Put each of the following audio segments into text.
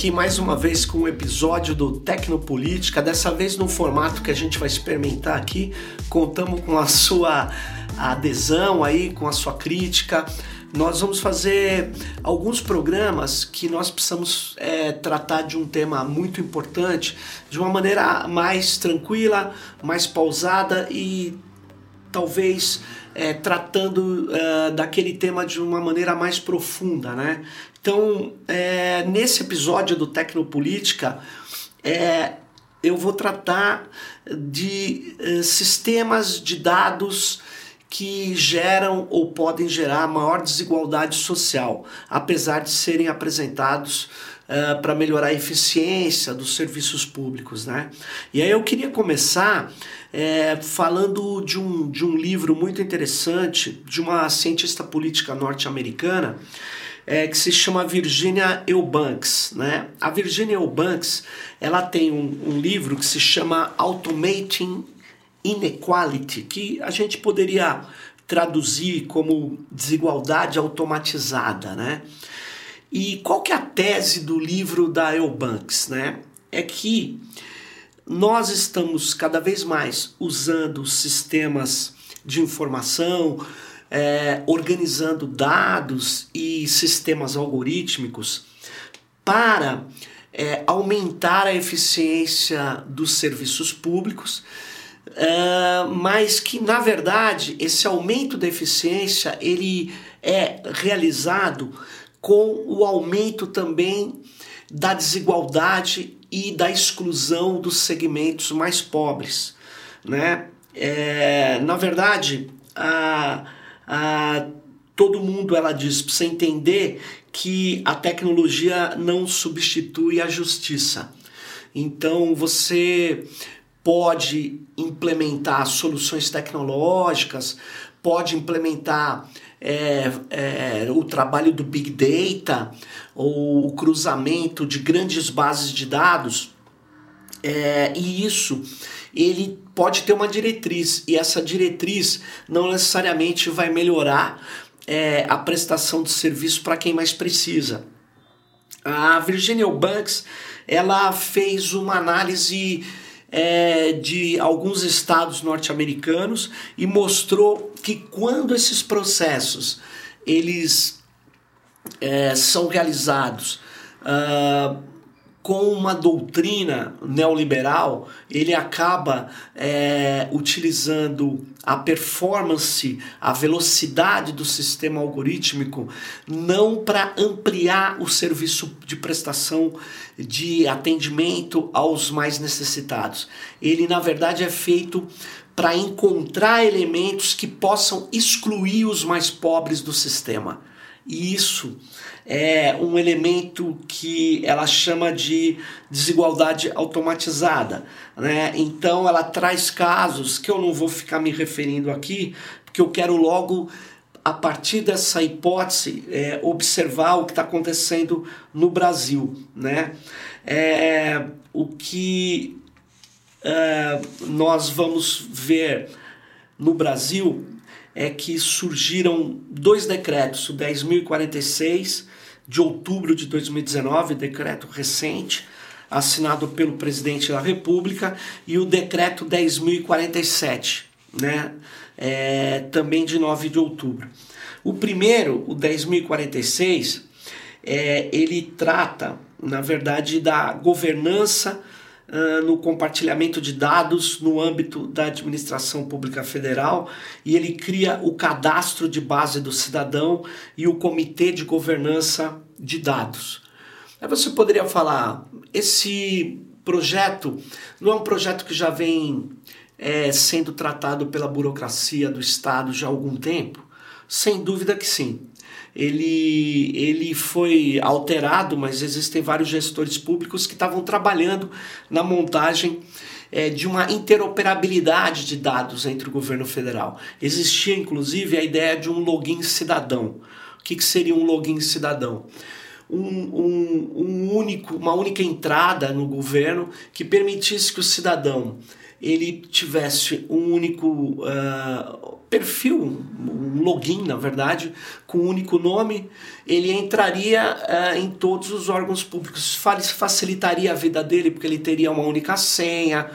Aqui mais uma vez com um episódio do Tecnopolítica, dessa vez no formato que a gente vai experimentar aqui. Contamos com a sua adesão aí, com a sua crítica. Nós vamos fazer alguns programas que nós precisamos é, tratar de um tema muito importante de uma maneira mais tranquila, mais pausada e talvez é, tratando uh, daquele tema de uma maneira mais profunda, né? Então, é, nesse episódio do Tecnopolítica, é, eu vou tratar de uh, sistemas de dados que geram ou podem gerar maior desigualdade social, apesar de serem apresentados uh, para melhorar a eficiência dos serviços públicos. Né? E aí eu queria começar é, falando de um, de um livro muito interessante de uma cientista política norte-americana é, que se chama Virginia Eubanks. Né? A Virginia Eubanks ela tem um, um livro que se chama Automating inequality, que a gente poderia traduzir como desigualdade automatizada, né? E qual que é a tese do livro da Eubanks, né? É que nós estamos cada vez mais usando sistemas de informação, é, organizando dados e sistemas algorítmicos para é, aumentar a eficiência dos serviços públicos Uh, mas que na verdade esse aumento da eficiência ele é realizado com o aumento também da desigualdade e da exclusão dos segmentos mais pobres, né? É, na verdade, a, a, todo mundo ela diz para você entender que a tecnologia não substitui a justiça. Então você pode implementar soluções tecnológicas, pode implementar é, é, o trabalho do Big Data ou o cruzamento de grandes bases de dados. É, e isso ele pode ter uma diretriz e essa diretriz não necessariamente vai melhorar é, a prestação de serviço para quem mais precisa. A Virginia Banks ela fez uma análise é, de alguns estados norte-americanos e mostrou que quando esses processos eles é, são realizados uh, com uma doutrina neoliberal, ele acaba é, utilizando a performance, a velocidade do sistema algorítmico, não para ampliar o serviço de prestação de atendimento aos mais necessitados. Ele, na verdade, é feito para encontrar elementos que possam excluir os mais pobres do sistema. E isso é um elemento que ela chama de desigualdade automatizada. Né? Então ela traz casos que eu não vou ficar me referindo aqui, porque eu quero logo, a partir dessa hipótese, é, observar o que está acontecendo no Brasil. Né? É, o que é, nós vamos ver no Brasil é que surgiram dois decretos, o 10.046 de outubro de 2019, decreto recente, assinado pelo presidente da República, e o decreto 10.047, né, é, também de 9 de outubro. O primeiro, o 10.046, é, ele trata, na verdade, da governança uh, no compartilhamento de dados no âmbito da administração pública federal e ele cria o cadastro de base do cidadão e o comitê de governança de dados. Aí você poderia falar, esse projeto não é um projeto que já vem é, sendo tratado pela burocracia do Estado já há algum tempo? Sem dúvida que sim ele, ele foi alterado, mas existem vários gestores públicos que estavam trabalhando na montagem é, de uma interoperabilidade de dados entre o governo federal. Existia inclusive a ideia de um login cidadão. O que, que seria um login cidadão? Um, um, um único, uma única entrada no governo que permitisse que o cidadão ele tivesse um único uh, perfil, um login, na verdade, com um único nome, ele entraria uh, em todos os órgãos públicos. Facilitaria a vida dele, porque ele teria uma única senha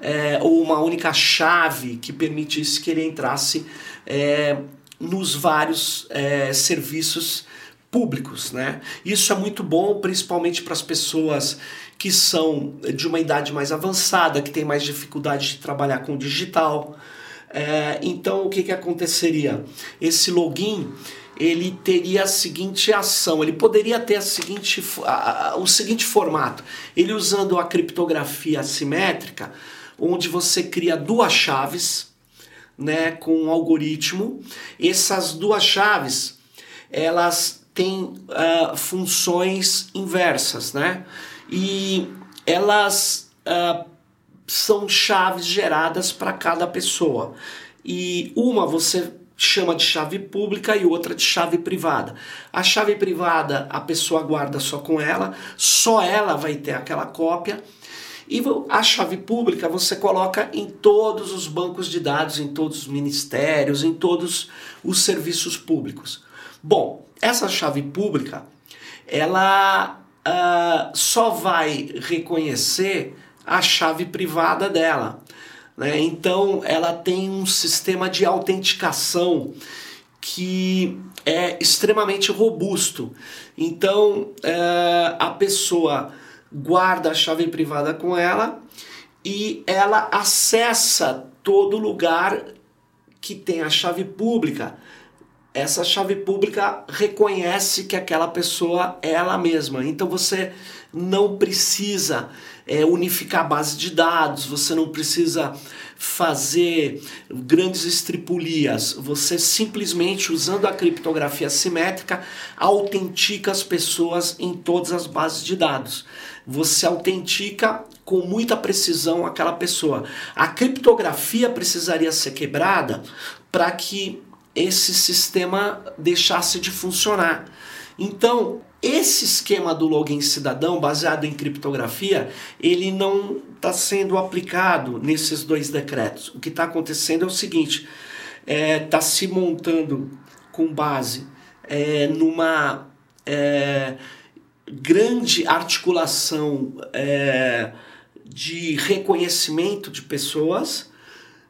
é, ou uma única chave que permitisse que ele entrasse é, nos vários é, serviços públicos, né? Isso é muito bom, principalmente para as pessoas que são de uma idade mais avançada, que tem mais dificuldade de trabalhar com digital. É, então, o que, que aconteceria? Esse login ele teria a seguinte ação, ele poderia ter a seguinte, a, a, o seguinte formato, ele usando a criptografia assimétrica, onde você cria duas chaves, né, com um algoritmo. Essas duas chaves, elas têm uh, funções inversas, né? E elas uh, são chaves geradas para cada pessoa. E uma você chama de chave pública e outra de chave privada. A chave privada a pessoa guarda só com ela, só ela vai ter aquela cópia e a chave pública você coloca em todos os bancos de dados, em todos os ministérios, em todos os serviços públicos. Bom, essa chave pública, ela uh, só vai reconhecer a chave privada dela. Né? Então, ela tem um sistema de autenticação que é extremamente robusto. Então, uh, a pessoa guarda a chave privada com ela e ela acessa todo lugar que tem a chave pública. Essa chave pública reconhece que aquela pessoa é ela mesma. Então você não precisa é, unificar a base de dados, você não precisa fazer grandes estripulias. Você simplesmente usando a criptografia simétrica autentica as pessoas em todas as bases de dados você autentica com muita precisão aquela pessoa. A criptografia precisaria ser quebrada para que esse sistema deixasse de funcionar. Então, esse esquema do login cidadão baseado em criptografia, ele não está sendo aplicado nesses dois decretos. O que está acontecendo é o seguinte: está é, tá se montando com base é, numa é, grande articulação é, de reconhecimento de pessoas,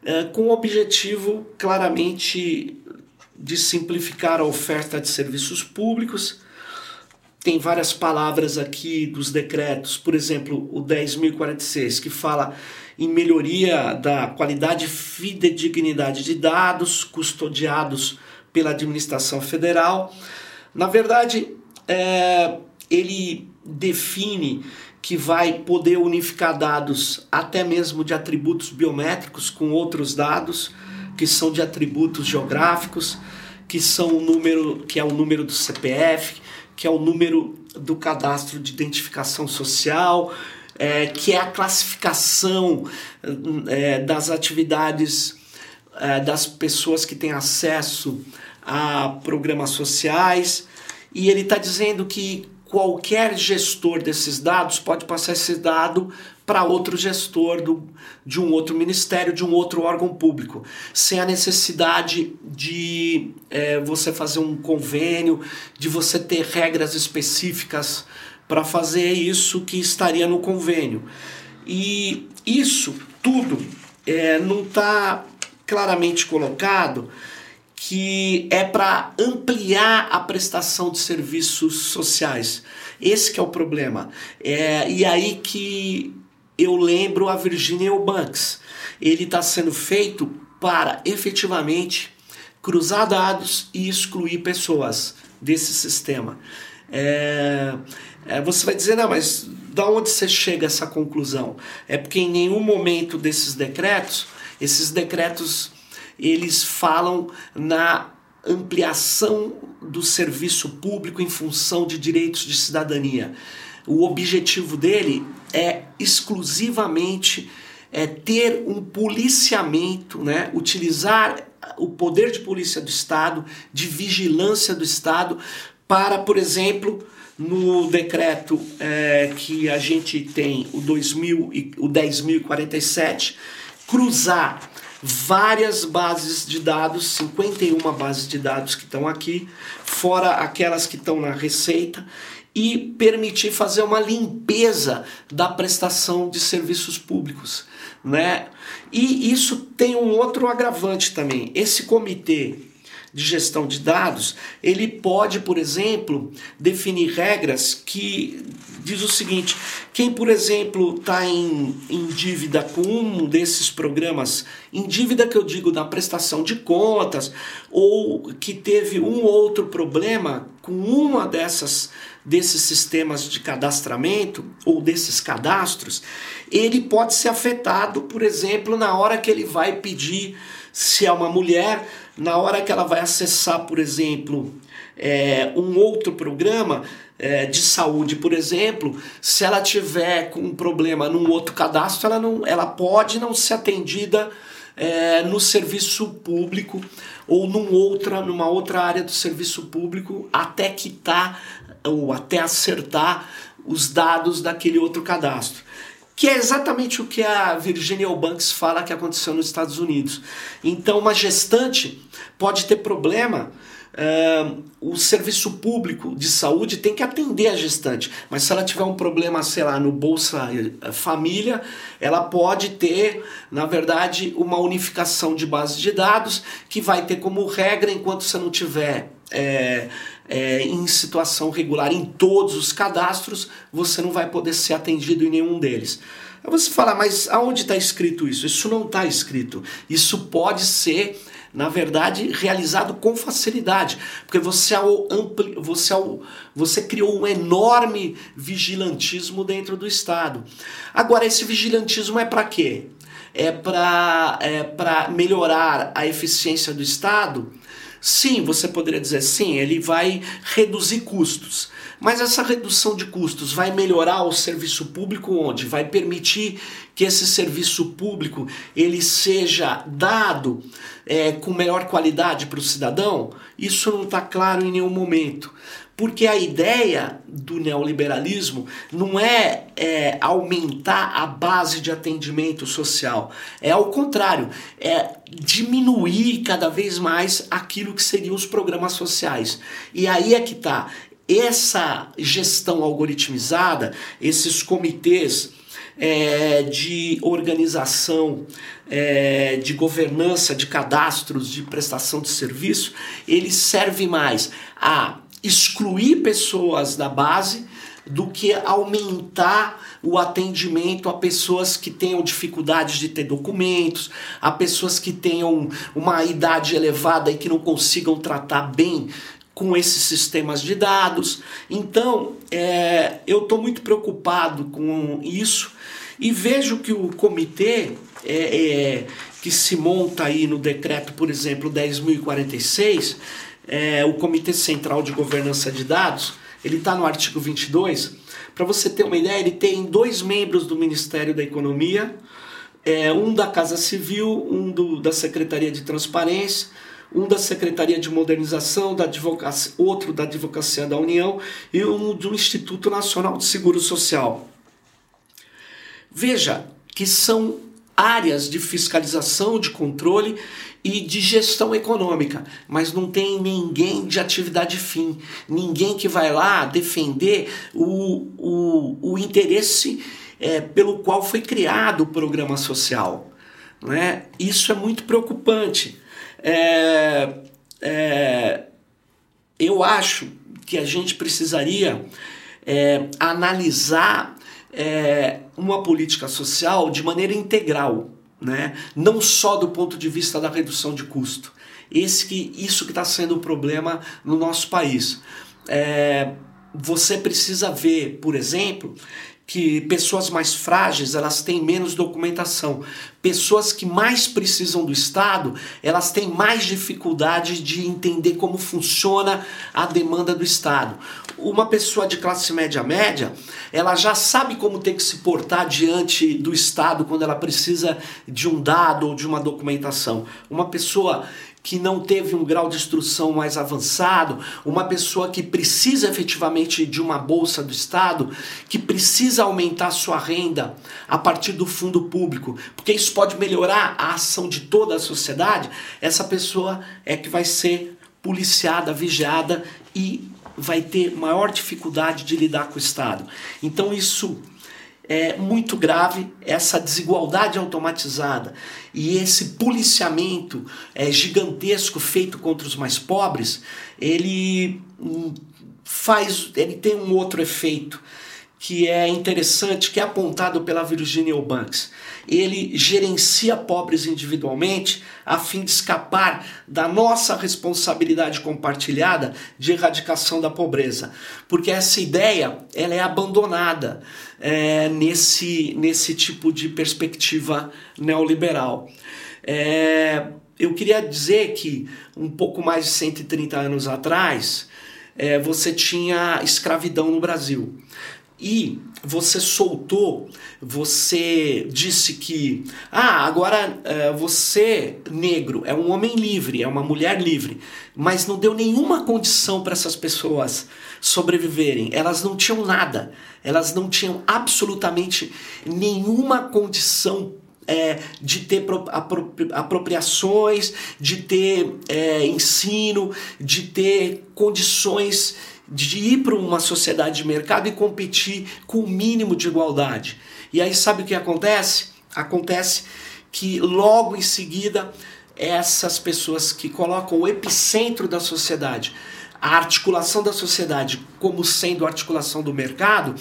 é, com o objetivo claramente de simplificar a oferta de serviços públicos. Tem várias palavras aqui dos decretos, por exemplo, o 10.046, que fala em melhoria da qualidade e fidedignidade de dados custodiados pela administração federal. Na verdade, é, ele define que vai poder unificar dados até mesmo de atributos biométricos com outros dados que são de atributos geográficos, que são o número, que é o número do CPF, que é o número do cadastro de identificação social, é, que é a classificação é, das atividades é, das pessoas que têm acesso a programas sociais. E ele está dizendo que qualquer gestor desses dados pode passar esse dado para outro gestor do, de um outro ministério, de um outro órgão público, sem a necessidade de é, você fazer um convênio, de você ter regras específicas para fazer isso que estaria no convênio. E isso tudo é, não está claramente colocado que é para ampliar a prestação de serviços sociais. Esse é o problema. É, e aí que eu lembro a Virginia Eubanks. Ele está sendo feito para efetivamente cruzar dados e excluir pessoas desse sistema. É, é, você vai dizer, não, mas da onde você chega a essa conclusão? É porque em nenhum momento desses decretos, esses decretos eles falam na ampliação do serviço público em função de direitos de cidadania. O objetivo dele é exclusivamente é, ter um policiamento, né? utilizar o poder de polícia do Estado, de vigilância do Estado, para, por exemplo, no decreto é, que a gente tem, o, 2000, o 10.047, cruzar várias bases de dados, 51 bases de dados que estão aqui, fora aquelas que estão na Receita, e permitir fazer uma limpeza da prestação de serviços públicos. Né? E isso tem um outro agravante também. Esse comitê de gestão de dados, ele pode, por exemplo, definir regras que diz o seguinte: quem, por exemplo, está em, em dívida com um desses programas, em dívida que eu digo da prestação de contas, ou que teve um outro problema com uma dessas desses sistemas de cadastramento ou desses cadastros, ele pode ser afetado, por exemplo, na hora que ele vai pedir se é uma mulher na hora que ela vai acessar, por exemplo, é, um outro programa é, de saúde, por exemplo, se ela tiver com um problema num outro cadastro, ela, não, ela pode não ser atendida é, no serviço público ou num outra, numa outra área do serviço público até quitar ou até acertar os dados daquele outro cadastro que é exatamente o que a Virginia Eubanks fala que aconteceu nos Estados Unidos. Então, uma gestante pode ter problema. Uh, o serviço público de saúde tem que atender a gestante, mas se ela tiver um problema, sei lá, no Bolsa eh, Família, ela pode ter, na verdade, uma unificação de base de dados que vai ter como regra, enquanto você não tiver é, é, em situação regular em todos os cadastros, você não vai poder ser atendido em nenhum deles. Aí você fala, mas aonde está escrito isso? Isso não está escrito. Isso pode ser, na verdade, realizado com facilidade, porque você, ao ampli, você, ao, você criou um enorme vigilantismo dentro do Estado. Agora, esse vigilantismo é para quê? É para é melhorar a eficiência do Estado? Sim, você poderia dizer sim, ele vai reduzir custos. Mas essa redução de custos vai melhorar o serviço público onde? Vai permitir que esse serviço público ele seja dado é, com melhor qualidade para o cidadão? Isso não está claro em nenhum momento. Porque a ideia do neoliberalismo não é, é, aumentar a base de atendimento social, é ao contrário, é diminuir cada vez mais aquilo que seriam os programas sociais. E aí é que está. Essa gestão algoritmizada, esses comitês é, de organização, é, de governança, de cadastros, de prestação de serviço, ele serve mais a excluir pessoas da base do que aumentar o atendimento a pessoas que tenham dificuldades de ter documentos, a pessoas que tenham uma idade elevada e que não consigam tratar bem com esses sistemas de dados. Então, é, eu estou muito preocupado com isso e vejo que o comitê é, é, que se monta aí no decreto, por exemplo, 10.046, é, o Comitê Central de Governança de Dados, ele está no artigo 22. Para você ter uma ideia, ele tem dois membros do Ministério da Economia, é, um da Casa Civil, um do, da Secretaria de Transparência, um da Secretaria de Modernização, da advocacia, outro da Advocacia da União e um do Instituto Nacional de Seguro Social. Veja que são áreas de fiscalização, de controle e de gestão econômica, mas não tem ninguém de atividade fim, ninguém que vai lá defender o, o, o interesse é, pelo qual foi criado o programa social. Né? Isso é muito preocupante. É, é, eu acho que a gente precisaria é, analisar é, uma política social de maneira integral né? não só do ponto de vista da redução de custo. Esse que, isso que está sendo o problema no nosso país. É, você precisa ver, por exemplo, que pessoas mais frágeis elas têm menos documentação. Pessoas que mais precisam do Estado, elas têm mais dificuldade de entender como funciona a demanda do Estado. Uma pessoa de classe média média, ela já sabe como tem que se portar diante do Estado quando ela precisa de um dado ou de uma documentação. Uma pessoa que não teve um grau de instrução mais avançado, uma pessoa que precisa efetivamente de uma bolsa do Estado, que precisa aumentar sua renda a partir do fundo público, porque isso pode melhorar a ação de toda a sociedade, essa pessoa é que vai ser policiada, vigiada e vai ter maior dificuldade de lidar com o Estado. Então isso é muito grave, essa desigualdade automatizada e esse policiamento é, gigantesco feito contra os mais pobres, ele hum, faz, ele tem um outro efeito que é interessante, que é apontado pela Virginia Eubanks. Ele gerencia pobres individualmente a fim de escapar da nossa responsabilidade compartilhada de erradicação da pobreza, porque essa ideia ela é abandonada é, nesse, nesse tipo de perspectiva neoliberal. É, eu queria dizer que um pouco mais de 130 anos atrás, é, você tinha escravidão no Brasil e você soltou, você disse que, ah, agora é, você, negro, é um homem livre, é uma mulher livre, mas não deu nenhuma condição para essas pessoas sobreviverem, elas não tinham nada, elas não tinham absolutamente nenhuma condição é, de ter apropriações, de ter é, ensino, de ter condições de ir para uma sociedade de mercado e competir com o mínimo de igualdade. E aí sabe o que acontece? Acontece que logo em seguida essas pessoas que colocam o epicentro da sociedade, a articulação da sociedade como sendo a articulação do mercado,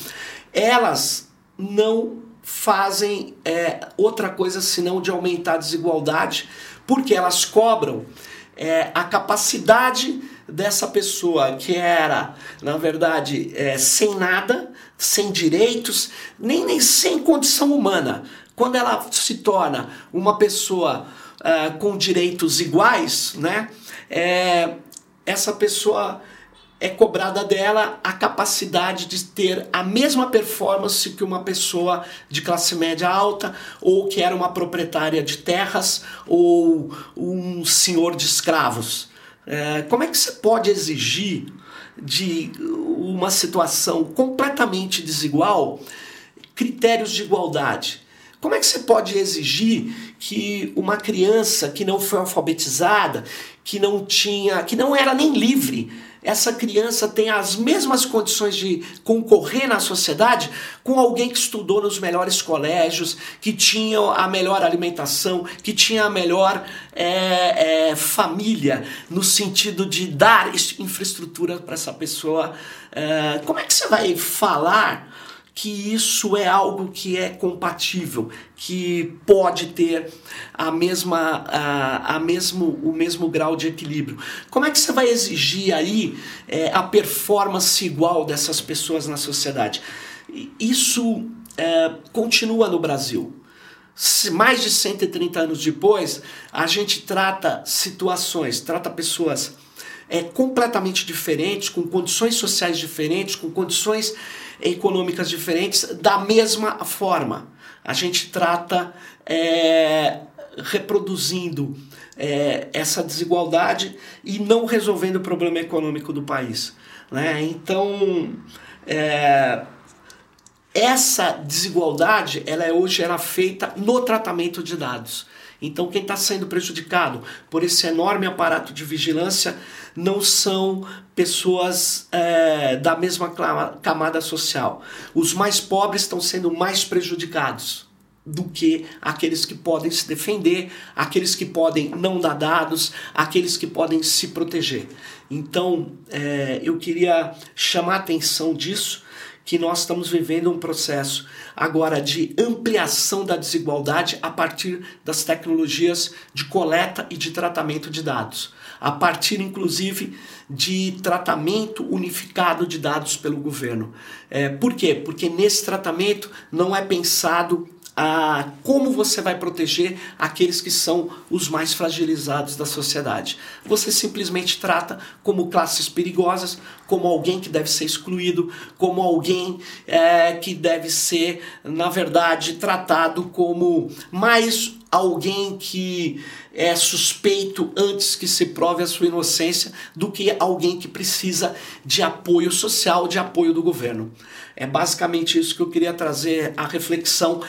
elas não fazem é, outra coisa senão de aumentar a desigualdade, porque elas cobram é, a capacidade dessa pessoa que era, na verdade, é, sem nada, sem direitos, nem, nem sem condição humana. Quando ela se torna uma pessoa é, com direitos iguais, né, é, essa pessoa é cobrada dela a capacidade de ter a mesma performance que uma pessoa de classe média alta, ou que era uma proprietária de terras, ou um senhor de escravos. É, como é que você pode exigir de uma situação completamente desigual critérios de igualdade? Como é que você pode exigir que uma criança que não foi alfabetizada, que não tinha, que não era nem livre, essa criança tem as mesmas condições de concorrer na sociedade com alguém que estudou nos melhores colégios, que tinha a melhor alimentação, que tinha a melhor é, é, família, no sentido de dar infraestrutura para essa pessoa. É, como é que você vai falar? Que isso é algo que é compatível, que pode ter a mesma, a, a mesmo, o mesmo grau de equilíbrio. Como é que você vai exigir aí é, a performance igual dessas pessoas na sociedade? Isso é, continua no Brasil. Mais de 130 anos depois, a gente trata situações, trata pessoas é, completamente diferentes, com condições sociais diferentes, com condições econômicas diferentes, da mesma forma. A gente trata é, reproduzindo é, essa desigualdade e não resolvendo o problema econômico do país. Né? Então, é, essa desigualdade ela é hoje era feita no tratamento de dados. Então, quem está sendo prejudicado por esse enorme aparato de vigilância não são pessoas é, da mesma camada social. Os mais pobres estão sendo mais prejudicados do que aqueles que podem se defender, aqueles que podem não dar dados, aqueles que podem se proteger. Então, é, eu queria chamar a atenção disso que nós estamos vivendo um processo agora de ampliação da desigualdade a partir das tecnologias de coleta e de tratamento de dados, a partir inclusive de tratamento unificado de dados pelo governo. É, por quê? Porque nesse tratamento não é pensado a como você vai proteger aqueles que são os mais fragilizados da sociedade. Você simplesmente trata como classes perigosas, como alguém que deve ser excluído, como alguém é, que deve ser, na verdade, tratado como mais alguém que é suspeito antes que se prove a sua inocência do que alguém que precisa de apoio social, de apoio do governo. É basicamente isso que eu queria trazer a reflexão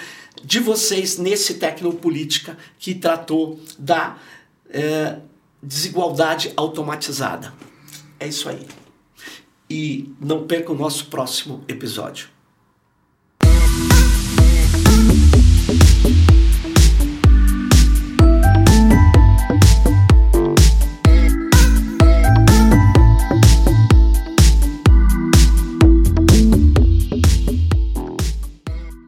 de vocês nesse Tecnopolítica que tratou da é, desigualdade automatizada. É isso aí. E não perca o nosso próximo episódio.